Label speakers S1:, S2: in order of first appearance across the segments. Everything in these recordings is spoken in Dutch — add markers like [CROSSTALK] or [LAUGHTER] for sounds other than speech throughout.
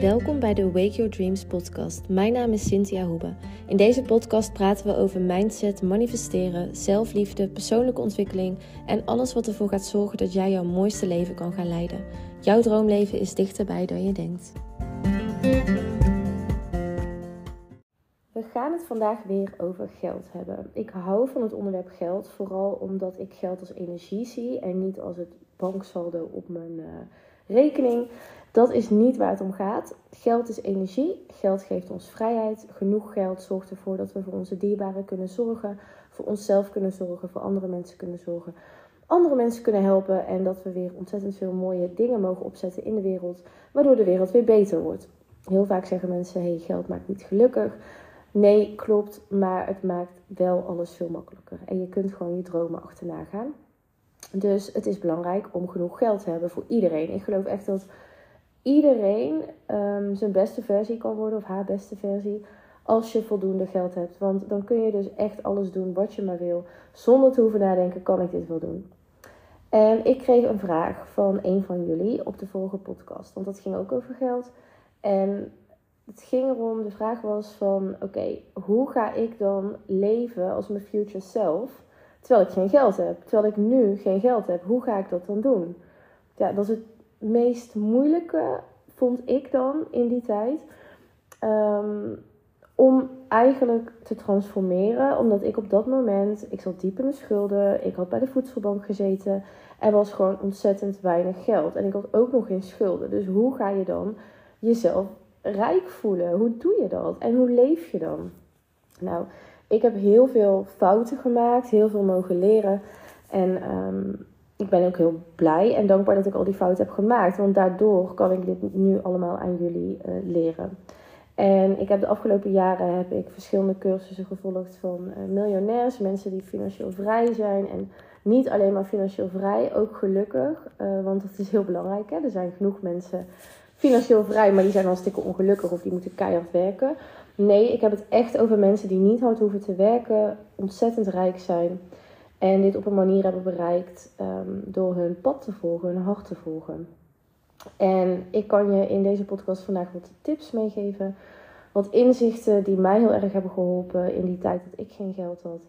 S1: Welkom bij de Wake Your Dreams podcast. Mijn naam is Cynthia Hoebe. In deze podcast praten we over mindset, manifesteren, zelfliefde, persoonlijke ontwikkeling en alles wat ervoor gaat zorgen dat jij jouw mooiste leven kan gaan leiden. Jouw droomleven is dichterbij dan je denkt. We gaan het vandaag weer over geld hebben. Ik hou van het onderwerp geld, vooral omdat ik geld als energie zie en niet als het banksaldo op mijn uh, rekening. Dat is niet waar het om gaat. Geld is energie. Geld geeft ons vrijheid. Genoeg geld zorgt ervoor dat we voor onze dierbaren kunnen zorgen, voor onszelf kunnen zorgen, voor andere mensen kunnen zorgen, andere mensen kunnen helpen en dat we weer ontzettend veel mooie dingen mogen opzetten in de wereld, waardoor de wereld weer beter wordt. Heel vaak zeggen mensen: hey, geld maakt niet gelukkig. Nee, klopt, maar het maakt wel alles veel makkelijker. En je kunt gewoon je dromen achterna gaan. Dus het is belangrijk om genoeg geld te hebben voor iedereen. Ik geloof echt dat iedereen um, zijn beste versie kan worden of haar beste versie als je voldoende geld hebt. Want dan kun je dus echt alles doen wat je maar wil, zonder te hoeven nadenken: kan ik dit wel doen? En ik kreeg een vraag van een van jullie op de vorige podcast, want dat ging ook over geld. En het ging erom, de vraag was van, oké, hoe ga ik dan leven als mijn future self, terwijl ik geen geld heb? Terwijl ik nu geen geld heb, hoe ga ik dat dan doen? Ja, dat is het meest moeilijke, vond ik dan in die tijd. Ehm, om eigenlijk te transformeren. Omdat ik op dat moment, ik zat diep in de schulden. Ik had bij de voedselbank gezeten. Er was gewoon ontzettend weinig geld. En ik had ook nog geen schulden. Dus hoe ga je dan jezelf rijk voelen? Hoe doe je dat? En hoe leef je dan? Nou, ik heb heel veel fouten gemaakt. Heel veel mogen leren. En ehm, ik ben ook heel blij en dankbaar dat ik al die fouten heb gemaakt. Want daardoor kan ik dit nu allemaal aan jullie uh, leren. En ik heb de afgelopen jaren heb ik verschillende cursussen gevolgd van uh, miljonairs, mensen die financieel vrij zijn. En niet alleen maar financieel vrij, ook gelukkig. Uh, want dat is heel belangrijk. Hè? Er zijn genoeg mensen financieel vrij, maar die zijn hartstikke ongelukkig of die moeten keihard werken. Nee, ik heb het echt over mensen die niet hard hoeven te werken, ontzettend rijk zijn. En dit op een manier hebben bereikt um, door hun pad te volgen, hun hart te volgen. En ik kan je in deze podcast vandaag wat tips meegeven. Wat inzichten die mij heel erg hebben geholpen in die tijd dat ik geen geld had.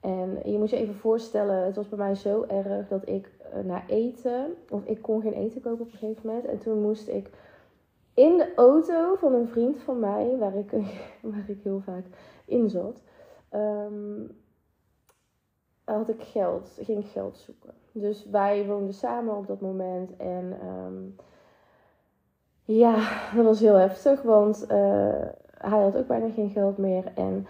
S1: En je moet je even voorstellen, het was bij mij zo erg dat ik uh, naar eten, of ik kon geen eten kopen op een gegeven moment. En toen moest ik in de auto van een vriend van mij, waar ik, [LAUGHS] waar ik heel vaak in zat, um, had ik geld, ging geld zoeken. Dus wij woonden samen op dat moment. En um, ja, dat was heel heftig, want uh, hij had ook bijna geen geld meer. En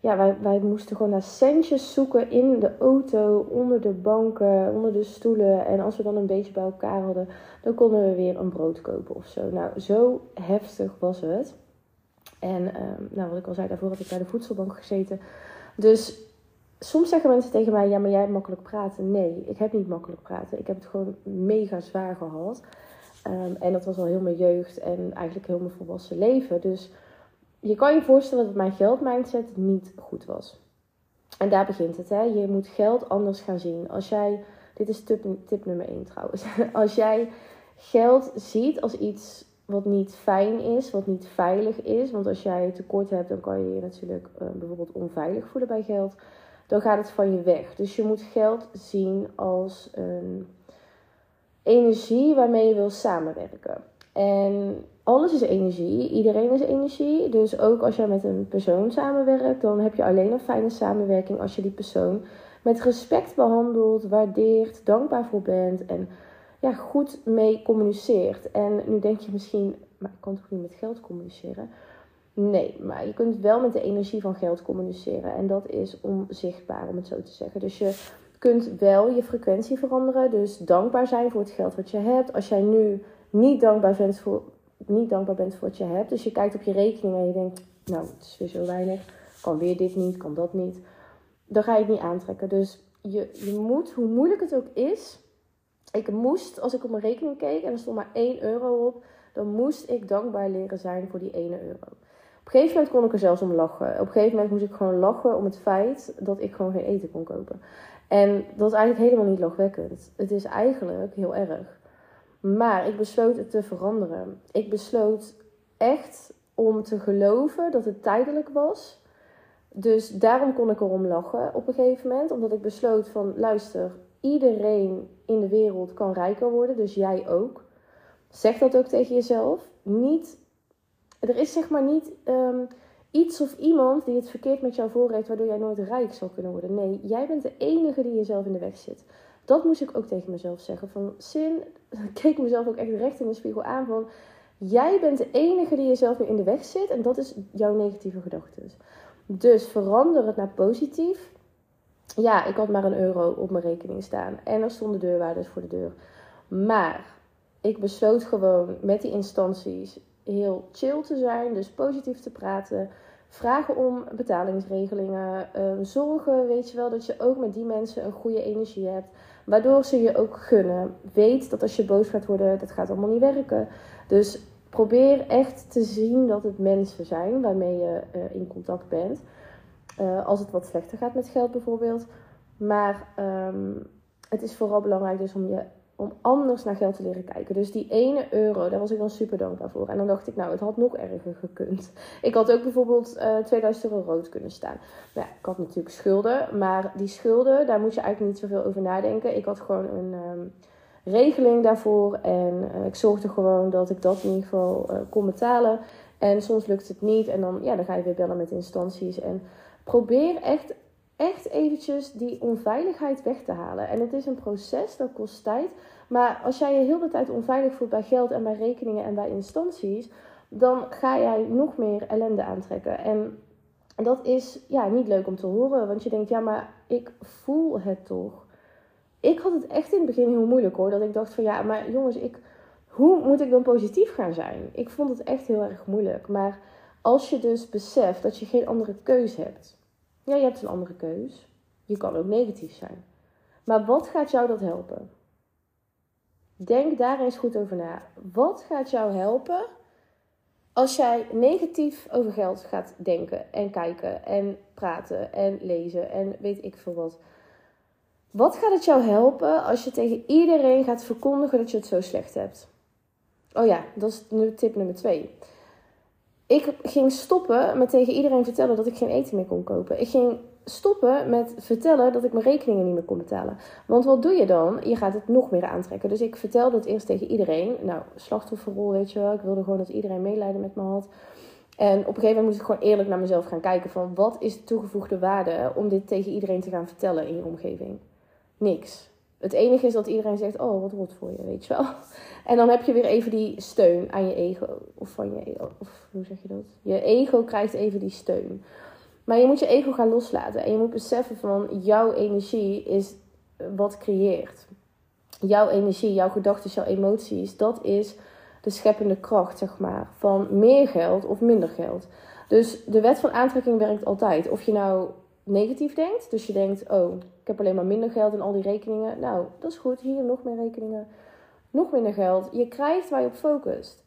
S1: ja, wij, wij moesten gewoon naar centjes zoeken in de auto, onder de banken, onder de stoelen. En als we dan een beetje bij elkaar hadden, dan konden we weer een brood kopen of zo. Nou, zo heftig was het. En um, nou, wat ik al zei, daarvoor had ik bij de voedselbank gezeten. Dus soms zeggen mensen tegen mij: Ja, maar jij hebt makkelijk praten. Nee, ik heb niet makkelijk praten. Ik heb het gewoon mega zwaar gehad. Um, en dat was al heel mijn jeugd en eigenlijk heel mijn volwassen leven. Dus je kan je voorstellen dat mijn geldmindset niet goed was. En daar begint het. Hè? Je moet geld anders gaan zien. Als jij, dit is tip, nummer 1 trouwens. [LAUGHS] Als jij geld ziet als iets wat niet fijn is, wat niet veilig is. Want als jij tekort hebt, dan kan je je natuurlijk uh, bijvoorbeeld onveilig voelen bij geld dan gaat het van je weg. Dus je moet geld zien als een energie waarmee je wil samenwerken. En alles is energie, iedereen is energie. Dus ook als jij met een persoon samenwerkt, dan heb je alleen een fijne samenwerking als je die persoon met respect behandelt, waardeert, dankbaar voor bent en ja, goed mee communiceert. En nu denk je misschien, maar ik kan toch niet met geld communiceren? Nee, maar je kunt wel met de energie van geld communiceren. En dat is onzichtbaar, om het zo te zeggen. Dus je kunt wel je frequentie veranderen. Dus dankbaar zijn voor het geld wat je hebt. Als jij nu niet dankbaar bent voor, niet dankbaar bent voor wat je hebt. Dus je kijkt op je rekening en je denkt, nou, het is weer zo weinig. Kan weer dit niet, kan dat niet. Dan ga je het niet aantrekken. Dus je, je moet, hoe moeilijk het ook is. Ik moest, als ik op mijn rekening keek en er stond maar 1 euro op. Dan moest ik dankbaar leren zijn voor die 1 euro. Op een gegeven moment kon ik er zelfs om lachen. Op een gegeven moment moest ik gewoon lachen om het feit dat ik gewoon geen eten kon kopen. En dat is eigenlijk helemaal niet lachwekkend. Het is eigenlijk heel erg. Maar ik besloot het te veranderen. Ik besloot echt om te geloven dat het tijdelijk was. Dus daarom kon ik erom lachen op een gegeven moment. Omdat ik besloot van luister, iedereen in de wereld kan rijker worden. Dus jij ook. Zeg dat ook tegen jezelf. Niet, er is zeg maar niet ehm, iets of iemand die het verkeerd met jou voor heeft, waardoor jij nooit rijk zal kunnen worden. Nee, jij bent de enige die jezelf in de weg zit. Dat moest ik ook tegen mezelf zeggen. Van zin, [LAUGHS] keek mezelf ook echt recht in de spiegel aan van. Jij bent de enige die jezelf nu in de weg zit en dat is jouw negatieve gedachten. Dus verander het naar positief. Ja, ik had maar een euro op mijn rekening staan en er stonden deurwaarders voor de deur. Maar ik besloot gewoon met die instanties heel chill te zijn, dus positief te praten. Vragen om betalingsregelingen. Ehm, zorgen, weet je wel, dat je ook met die mensen een goede energie hebt. Waardoor ze je ook gunnen. Weet dat als je boos gaat worden, dat gaat allemaal niet werken. Dus probeer echt te zien dat het mensen zijn waarmee je uh, in contact bent. Uh, als het wat slechter gaat met geld bijvoorbeeld. Maar um, het is vooral belangrijk dus om je om anders naar geld te leren kijken. Dus die ene euro, daar was ik dan super dankbaar voor. En dan dacht ik, nou, het had nog erger gekund. [LAUGHS] Ik had ook bijvoorbeeld uh, eh, 2000 euro rood kunnen staan. Nou ja, ik had natuurlijk schulden, maar die schulden, daar moet je eigenlijk niet zoveel over nadenken. Ik had gewoon een um, regeling daarvoor en uh, ik zorgde gewoon dat ik dat in ieder geval uh, kon betalen. En soms lukt het niet en dan, ja, dan ga je weer bellen met instanties. En probeer echt echt eventjes die onveiligheid weg te halen. En het is een proces, dat kost tijd. Maar als jij je heel de tijd onveilig voelt bij geld en bij rekeningen en bij instanties, dan ga jij nog meer ellende aantrekken. En dat is ja, niet leuk om te horen, want je denkt, ja, maar ik voel het toch. Ik had het echt in het begin heel moeilijk hoor, dat ik dacht van ja, maar jongens, ik, hoe moet ik dan positief gaan zijn? Ik vond het echt heel erg moeilijk. Maar als je dus beseft dat je geen andere keus hebt, ja, je hebt een andere keus. Je kan ook negatief zijn. Maar wat gaat jou dat helpen? Denk daar eens goed over na. Wat gaat jou helpen als jij negatief over geld gaat denken en kijken en praten en lezen en weet ik veel wat? Wat gaat het jou helpen als je tegen iedereen gaat verkondigen dat je het zo slecht hebt? Oh ja, dat is tip nummer twee. Ik ging stoppen met tegen iedereen vertellen dat ik geen eten meer kon kopen. Ik ging stoppen met vertellen dat ik mijn rekeningen niet meer kon betalen. Want wat doe je dan? Je gaat het nog meer aantrekken. Dus ik vertelde het eerst tegen iedereen. Nou, slachtofferrol, weet je wel. Ik wilde gewoon dat iedereen meelijden met me had. En op een gegeven moment moest ik gewoon eerlijk naar mezelf gaan kijken van wat is de toegevoegde waarde om dit tegen iedereen te gaan vertellen in je omgeving? Niks. Het enige is dat iedereen zegt, oh, wat rot voor je, weet je wel. En dan heb je weer even die steun aan je ego. Of van je, of hoe zeg je dat? Je ego krijgt even die steun. Maar je moet je ego gaan loslaten. En je moet beseffen van, jouw energie is wat creëert. Jouw energie, jouw gedachten, jouw emoties, dat is de scheppende kracht, zeg maar. Van meer geld of minder geld. Dus de wet van aantrekking werkt altijd. Of je nou negatief denkt. Dus je denkt, oh, heb alleen maar minder geld en al die rekeningen. Nou, dat is goed. Hier nog meer rekeningen. Nog minder geld. Je krijgt waar je op focust.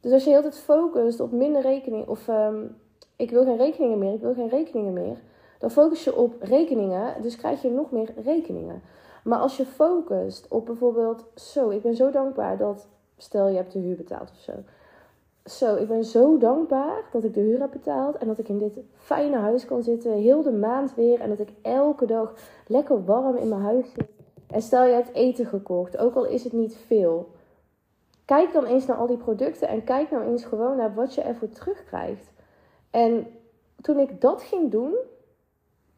S1: Dus als je heel tijd focust op minder rekening of um, ik wil geen rekeningen meer, ik wil geen rekeningen meer, dan focus je op rekeningen, dus krijg je nog meer rekeningen. Maar als je focust op bijvoorbeeld, zo, ik ben zo dankbaar dat, stel je hebt de huur betaald of zo. Zo, ik ben zo dankbaar dat ik de huur heb betaald en dat ik in dit fijne huis kan zitten, heel de maand weer. En dat ik elke dag lekker warm in mijn huis zit. En stel je hebt eten gekocht, ook al is het niet veel. Kijk dan eens naar al die producten en kijk nou eens gewoon naar wat je ervoor terugkrijgt. En toen ik dat ging doen,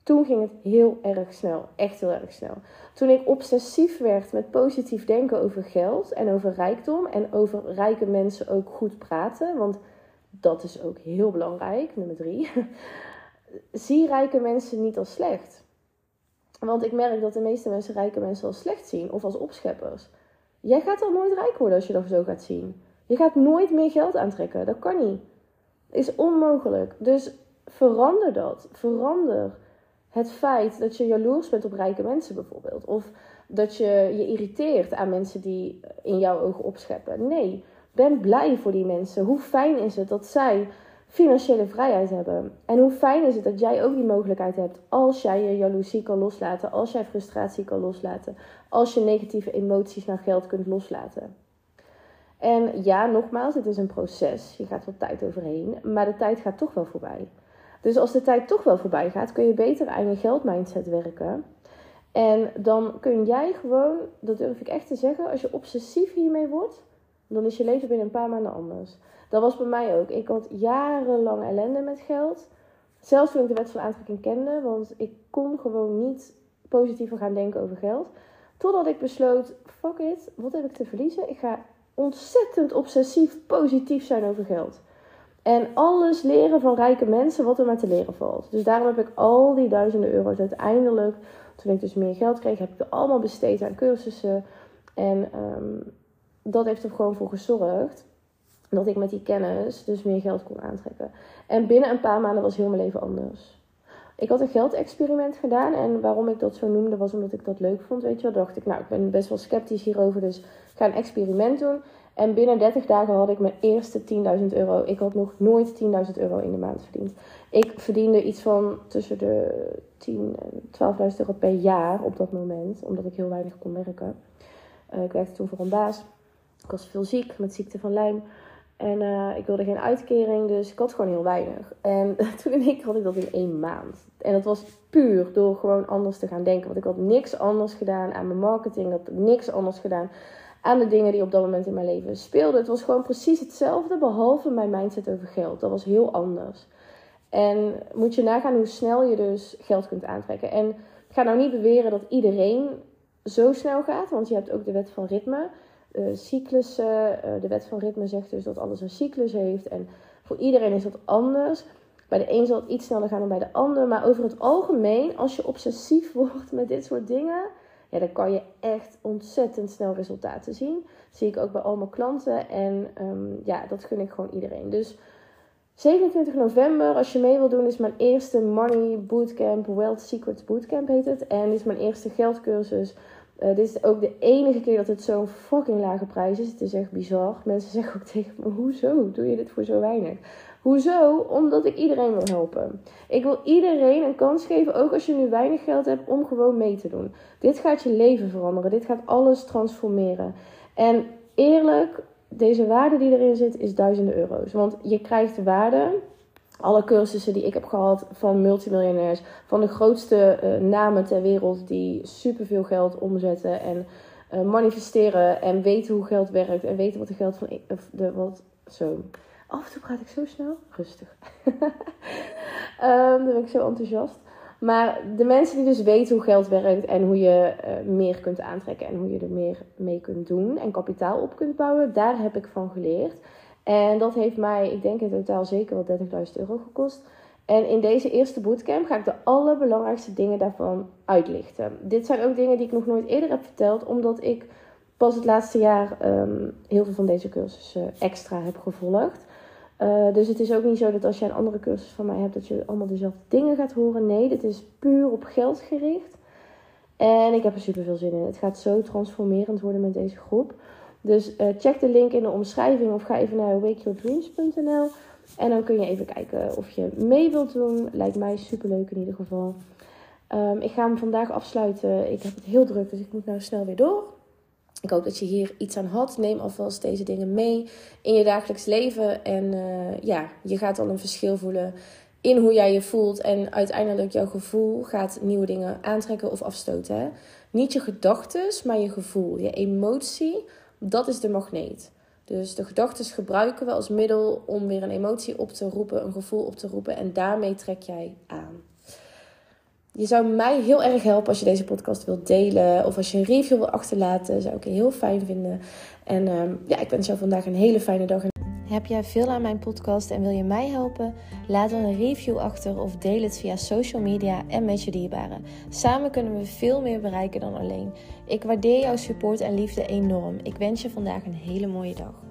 S1: toen ging het heel erg snel. Echt heel erg snel. Toen ik obsessief werd met positief denken over geld en over rijkdom en over rijke mensen ook goed praten, want dat is ook heel belangrijk, nummer drie. [LAUGHS] Zie rijke mensen niet als slecht. Want ik merk dat de meeste mensen rijke mensen als slecht zien of als opscheppers. Jij gaat al nooit rijk worden als je dat zo gaat zien. Je gaat nooit meer geld aantrekken. Dat kan niet. Is onmogelijk. Dus verander dat. Verander het feit dat je jaloers bent op rijke mensen bijvoorbeeld. Of dat je je irriteert aan mensen die in jouw ogen opscheppen. Nee, ben blij voor die mensen. Hoe fijn is het dat zij financiële vrijheid hebben? En hoe fijn is het dat jij ook die mogelijkheid hebt als jij je jaloezie kan loslaten, als jij frustratie kan loslaten, als je negatieve emoties naar geld kunt loslaten. En ja, nogmaals, het is een proces. Je gaat wat tijd overheen, maar de tijd gaat toch wel voorbij. Dus als de tijd toch wel voorbij gaat, kun je beter aan je geldmindset werken. En dan kun jij gewoon, dat durf ik echt te zeggen, als je obsessief hiermee wordt, dan is je leven binnen een paar maanden anders. Dat was bij mij ook. Ik had jarenlang ellende met geld. Zelfs toen ik de wet van aantrekking kende, want ik kon gewoon niet positiever gaan denken over geld. Totdat ik besloot, fuck it, wat heb ik te verliezen? Ik ga ontzettend obsessief positief zijn over geld. En alles leren van rijke mensen wat er maar te leren valt. Dus daarom heb ik al die duizenden euro's uiteindelijk, toen ik dus meer geld kreeg, heb ik er allemaal besteed aan cursussen. En ehm, dat heeft er gewoon voor gezorgd dat ik met die kennis dus meer geld kon aantrekken. En binnen een paar maanden was heel mijn leven anders. Ik had een geldexperiment gedaan en waarom ik dat zo noemde was omdat ik dat leuk vond, weet je wel. dacht ik, nou, ik ben best wel sceptisch hierover, dus ik ga een experiment doen. En binnen 30 dagen had ik mijn eerste 10.000 euro. Ik had nog nooit 10.000 euro in de maand verdiend. Ik verdiende iets van tussen de 10 en 12.000 euro per jaar op dat moment, omdat ik heel weinig kon werken. Uh, ik werkte toen voor een baas. Ik was veel ziek met ziekte van Lyme. En uh, ik wilde geen uitkering, dus ik had gewoon heel weinig. En [LAUGHS] toen in had ik dat in één maand. En dat was puur door gewoon anders te gaan denken. Want ik had niks anders gedaan aan mijn marketing. Ik had niks anders gedaan aan de dingen die op dat moment in mijn leven speelden. Het was gewoon precies hetzelfde, behalve mijn mindset over geld. Dat was heel anders. En moet je nagaan hoe snel je dus geld kunt aantrekken. En ik ga nou niet beweren dat iedereen zo snel gaat, want je hebt ook de wet van ritme. Uh, cyclussen, uh, de wet van ritme zegt dus dat alles een cyclus heeft. En voor iedereen is dat anders. Bij de een zal het iets sneller gaan dan bij de ander. Maar over het algemeen, als je obsessief [LAUGHS] wordt met dit soort dingen, ja, dan kan je echt ontzettend snel resultaten zien. Zie ik ook bij al mijn klanten. En um, ja, dat gun ik gewoon iedereen. Dus 27 november, als je mee wil doen, is mijn eerste Money Bootcamp, Wealth Secrets Bootcamp heet het. En is mijn eerste geldcursus. Uh, dit is ook de enige keer dat het zo'n fucking lage prijs is. Het is echt bizar. Mensen zeggen ook [LAUGHS] tegen me, hoezo doe je dit voor zo weinig? Hoezo? Omdat ik iedereen wil helpen. Ik wil iedereen een kans geven, ook als je nu weinig geld hebt, om gewoon mee te doen. Dit gaat je leven veranderen. Dit gaat alles transformeren. En eerlijk, deze waarde die erin zit, is duizenden euro's. Want je krijgt waarde. Alle cursussen die ik heb gehad van multimiljonairs, van de grootste uh, namen ter wereld die superveel geld omzetten en uh, manifesteren en weten hoe geld werkt en weten wat de geld van de wat zo Af en toe praat ik zo snel. Rustig. [LAUGHS] um, dan ben ik zo enthousiast. Maar de mensen die dus weten hoe geld werkt en hoe je uh, meer kunt aantrekken en hoe je er meer mee kunt doen en kapitaal op kunt bouwen, daar heb ik van geleerd. En dat heeft mij, ik denk in totaal zeker wel 30.000 euro gekost. En in deze eerste bootcamp ga ik de allerbelangrijkste dingen daarvan uitlichten. Dit zijn ook dingen die ik nog nooit eerder heb verteld, omdat ik pas het laatste jaar um, heel veel van deze cursussen extra heb gevolgd. Uh, dus het is ook niet zo dat als je een andere cursus van mij hebt, dat je allemaal dezelfde dingen gaat horen. Nee, dit is puur op geld gericht. En ik heb er super veel zin in. Het gaat zo transformerend worden met deze groep. Dus uh, check de link in de omschrijving of ga even naar wakeyourdreams.nl. En dan kun je even kijken of je mee wilt doen. Lijkt mij super leuk in ieder geval. Um, ik ga hem vandaag afsluiten. Ik heb het heel druk, dus ik moet nou snel weer door. Ik hoop dat je hier iets aan had. Neem alvast deze dingen mee in je dagelijks leven. En uh, ja, je gaat al een verschil voelen in hoe jij je voelt. En uiteindelijk jouw gevoel gaat nieuwe dingen aantrekken of afstoten. Hè? Niet je gedachten, maar je gevoel. Je emotie, dat is de magneet. Dus de gedachten gebruiken we als middel om weer een emotie op te roepen, een gevoel op te roepen. En daarmee trek jij aan. Je zou mij heel erg helpen als je deze podcast wilt delen. Of als je een review wil achterlaten. Zou ik heel fijn vinden. En um, ja, ik wens jou vandaag een hele fijne dag.
S2: Heb jij veel aan mijn podcast en wil je mij helpen? Laat dan een review achter of deel het via social media en met je dierbaren. Samen kunnen we veel meer bereiken dan alleen. Ik waardeer jouw support en liefde enorm. Ik wens je vandaag een hele mooie dag.